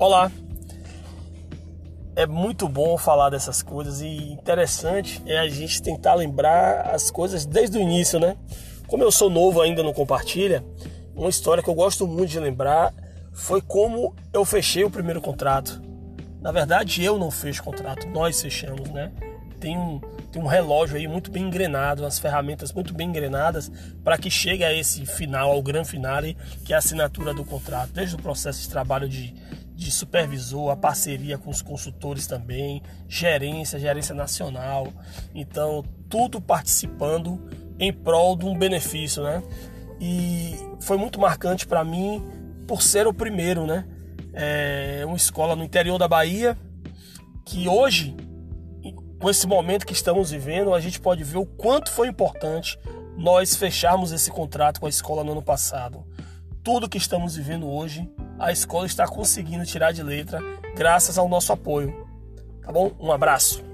Olá! É muito bom falar dessas coisas e interessante é a gente tentar lembrar as coisas desde o início, né? Como eu sou novo ainda no Compartilha, uma história que eu gosto muito de lembrar foi como eu fechei o primeiro contrato. Na verdade, eu não fecho contrato, nós fechamos, né? Tem um, tem um relógio aí muito bem engrenado, umas ferramentas muito bem engrenadas para que chegue a esse final, ao grande finale, que é a assinatura do contrato, desde o processo de trabalho de, de supervisor, a parceria com os consultores também, gerência, gerência nacional. Então, tudo participando em prol de um benefício, né? E foi muito marcante para mim por ser o primeiro, né? É uma escola no interior da Bahia que hoje, com esse momento que estamos vivendo, a gente pode ver o quanto foi importante nós fecharmos esse contrato com a escola no ano passado. Tudo que estamos vivendo hoje a escola está conseguindo tirar de letra graças ao nosso apoio. Tá bom? Um abraço.